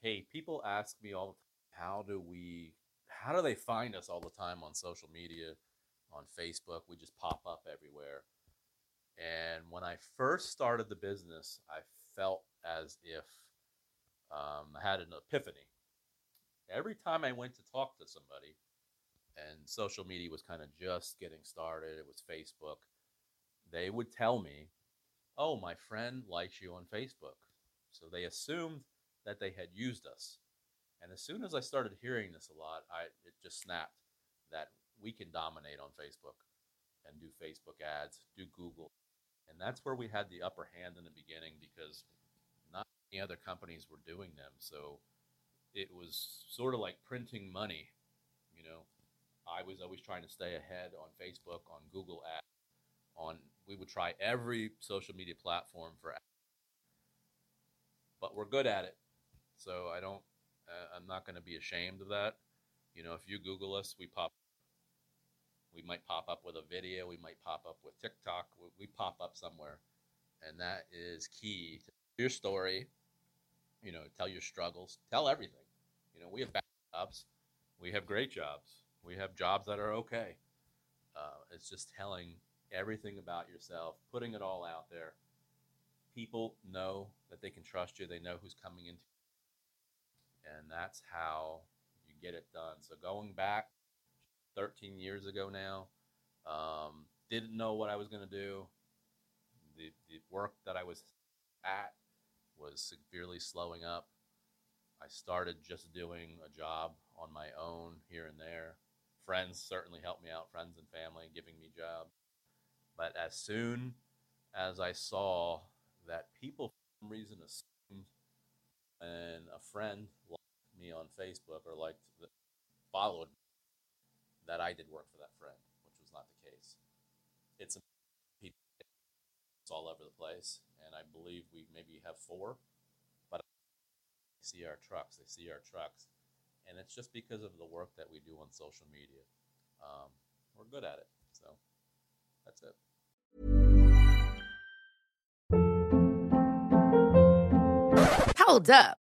Hey, people ask me all the time, how do we how do they find us all the time on social media, on Facebook? We just pop up everywhere. And when I first started the business, I felt as if um, I had an epiphany. Every time I went to talk to somebody, and social media was kind of just getting started, it was Facebook, they would tell me, Oh, my friend likes you on Facebook. So they assumed that they had used us. And as soon as I started hearing this a lot, I it just snapped that we can dominate on Facebook and do Facebook ads, do Google. And that's where we had the upper hand in the beginning because not many other companies were doing them. So it was sort of like printing money. You know, I was always trying to stay ahead on Facebook, on Google ads, on we would try every social media platform for ads. but we're good at it so I don't, uh, I'm not going to be ashamed of that. You know, if you Google us, we pop, we might pop up with a video, we might pop up with TikTok, we, we pop up somewhere, and that is key to your story. You know, tell your struggles, tell everything. You know, we have bad jobs, we have great jobs, we have jobs that are okay. Uh, it's just telling everything about yourself, putting it all out there. People know that they can trust you. They know who's coming into and that's how you get it done. So going back 13 years ago now, um, didn't know what I was going to do. The, the work that I was at was severely slowing up. I started just doing a job on my own here and there. Friends certainly helped me out, friends and family giving me jobs. But as soon as I saw that people, for some reason, assumed and a friend me on Facebook or liked followed that I did work for that friend, which was not the case. It's people it's all over the place, and I believe we maybe have four, but they see our trucks, they see our trucks, and it's just because of the work that we do on social media. Um, we're good at it, so that's it. Hold up.